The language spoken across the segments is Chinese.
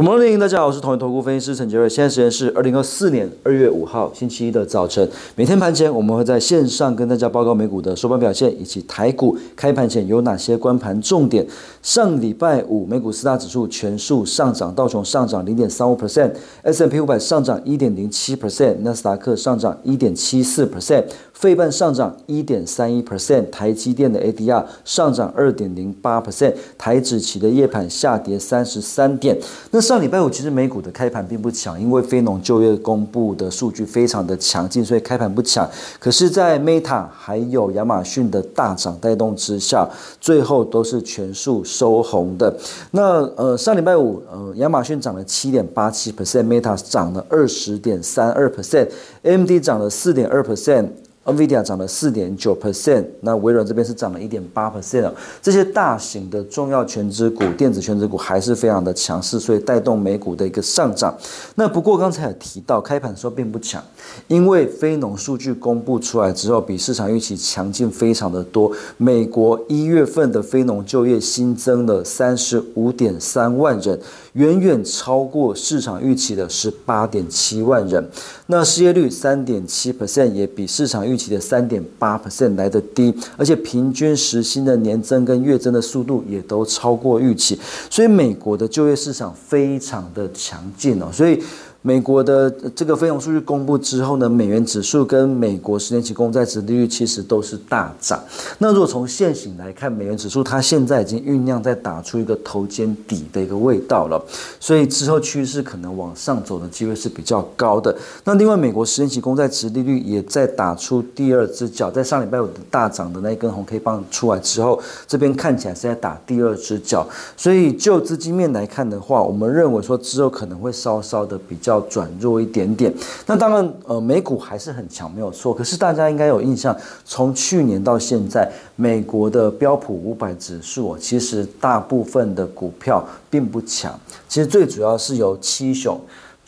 Good morning，大家好，我是同一投顾分析师陈杰瑞。现在时间是二零二四年二月五号星期一的早晨。每天盘前，我们会在线上跟大家报告美股的收盘表现，以及台股开盘前有哪些关盘重点。上礼拜五，美股四大指数全数上涨，道琼上涨零点三五 percent，S M P 五百上涨一点零七 percent，纳斯达克上涨一点七四 percent，费半上涨一点三一 percent，台积电的 A D R 上涨二点零八 percent，台指期的夜盘下跌三十三点。那上礼拜五其实美股的开盘并不强，因为非农就业公布的数据非常的强劲，所以开盘不强。可是，在 Meta 还有亚马逊的大涨带动之下，最后都是全数收红的。那呃，上礼拜五呃，亚马逊涨了七点八七 percent，Meta 涨了二十点三二 percent，AMD 涨了四点二 percent。NVIDIA 涨了四点九 percent，那微软这边是涨了一点八 percent 这些大型的重要全值股、电子全值股还是非常的强势，所以带动美股的一个上涨。那不过刚才有提到，开盘的时候并不强，因为非农数据公布出来之后，比市场预期强劲非常的多。美国一月份的非农就业新增了三十五点三万人，远远超过市场预期的十八点七万人。那失业率三点七 percent 也比市场预期的三点八 percent 来的低，而且平均时薪的年增跟月增的速度也都超过预期，所以美国的就业市场非常的强劲哦，所以。美国的这个非农数据公布之后呢，美元指数跟美国十年期公债值利率其实都是大涨。那如果从现行来看，美元指数它现在已经酝酿在打出一个头肩底的一个味道了，所以之后趋势可能往上走的机会是比较高的。那另外，美国十年期公债值利率也在打出第二只脚，在上礼拜五的大涨的那一根红 K 棒出来之后，这边看起来是在打第二只脚。所以就资金面来看的话，我们认为说之后可能会稍稍的比较。要转弱一点点，那当然，呃，美股还是很强，没有错。可是大家应该有印象，从去年到现在，美国的标普五百指数，其实大部分的股票并不强。其实最主要是由七雄。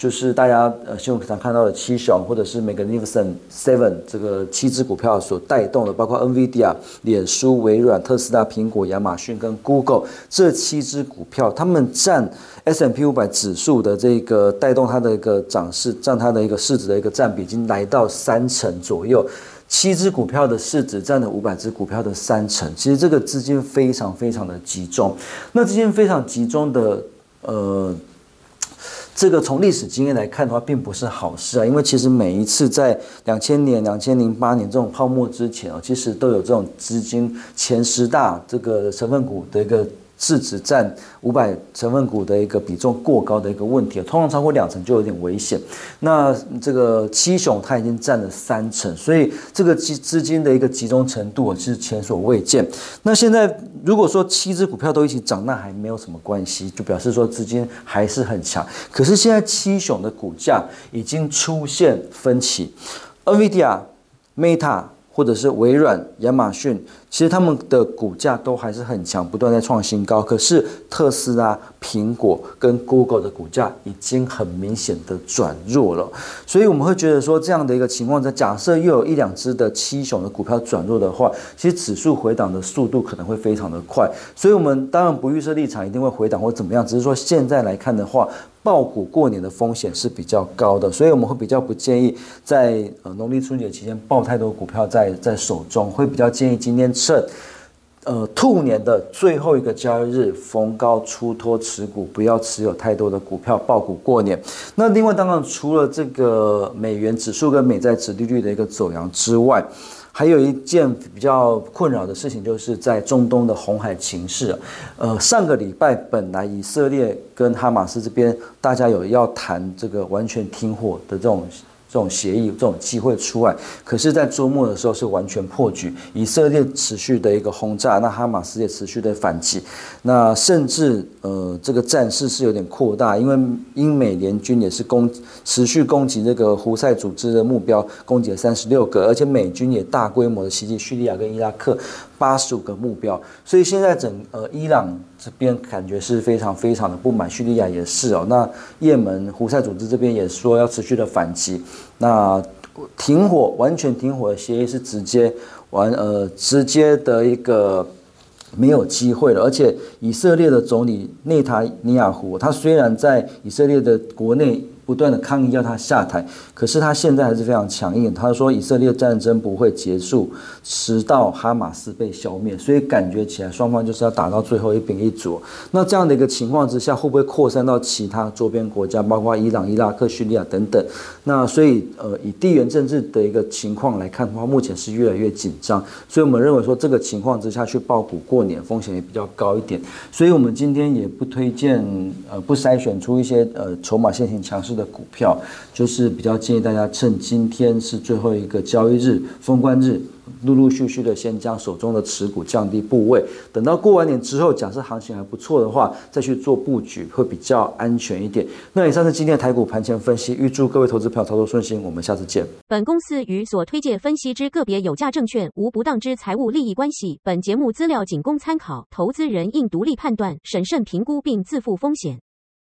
就是大家呃新闻常看到的七雄，或者是 Magnificent Seven 这个七只股票所带动的，包括 NVIDIA、脸书、微软、特斯拉、苹果、亚马逊跟 Google 这七只股票，它们占 S M P 五百指数的这个带动它的一个涨势，占它的一个市值的一个占比，已经来到三成左右。七只股票的市值占了五百只股票的三成，其实这个资金非常非常的集中。那资金非常集中的呃。这个从历史经验来看的话，并不是好事啊，因为其实每一次在两千年、两千零八年这种泡沫之前啊，其实都有这种资金前十大这个成分股的一个。市值占五百成分股的一个比重过高的一个问题，通常超过两成就有点危险。那这个七雄它已经占了三成，所以这个资资金的一个集中程度是前所未见。那现在如果说七只股票都一起涨，那还没有什么关系，就表示说资金还是很强。可是现在七雄的股价已经出现分歧，NVIDIA、Meta。或者是微软、亚马逊，其实他们的股价都还是很强，不断在创新高。可是特斯拉、苹果跟 Google 的股价已经很明显的转弱了。所以我们会觉得说，这样的一个情况在假设又有一两只的七雄的股票转弱的话，其实指数回档的速度可能会非常的快。所以我们当然不预设立场一定会回档或怎么样，只是说现在来看的话。爆股过年的风险是比较高的，所以我们会比较不建议在呃农历春节期间爆太多股票在在手中，会比较建议今天趁呃兔年的最后一个交易日逢高出脱持股，不要持有太多的股票爆股过年。那另外当然除了这个美元指数跟美债指利率的一个走阳之外，还有一件比较困扰的事情，就是在中东的红海情势。呃，上个礼拜本来以色列跟哈马斯这边大家有要谈这个完全停火的这种。这种协议、这种机会出来，可是，在周末的时候是完全破局。以色列持续的一个轰炸，那哈马斯也持续的反击，那甚至呃，这个战事是有点扩大，因为英美联军也是攻持续攻击这个胡塞组织的目标，攻击了三十六个，而且美军也大规模的袭击叙利亚跟伊拉克。八十五个目标，所以现在整呃伊朗这边感觉是非常非常的不满，叙利亚也是哦。那也门胡塞组织这边也说要持续的反击。那停火完全停火的协议是直接完呃直接的一个没有机会了。而且以色列的总理内塔尼亚胡，他虽然在以色列的国内。不断的抗议要他下台，可是他现在还是非常强硬。他说以色列战争不会结束，直到哈马斯被消灭。所以感觉起来双方就是要打到最后一兵一卒。那这样的一个情况之下，会不会扩散到其他周边国家，包括伊朗、伊拉克、叙利亚等等？那所以呃，以地缘政治的一个情况来看的话，目前是越来越紧张。所以我们认为说这个情况之下去爆股过年风险也比较高一点。所以我们今天也不推荐呃，不筛选出一些呃筹码现行强势的。的股票，就是比较建议大家趁今天是最后一个交易日，封关日。陆陆续续的先将手中的持股降低部位，等到过完年之后，假设行情还不错的话，再去做布局会比较安全一点。那以上是今天的台股盘前分析，预祝各位投资票操作顺心，我们下次见。本公司与所推介分析之个别有价证券无不当之财务利益关系，本节目资料仅供参考，投资人应独立判断、审慎评估并自负风险。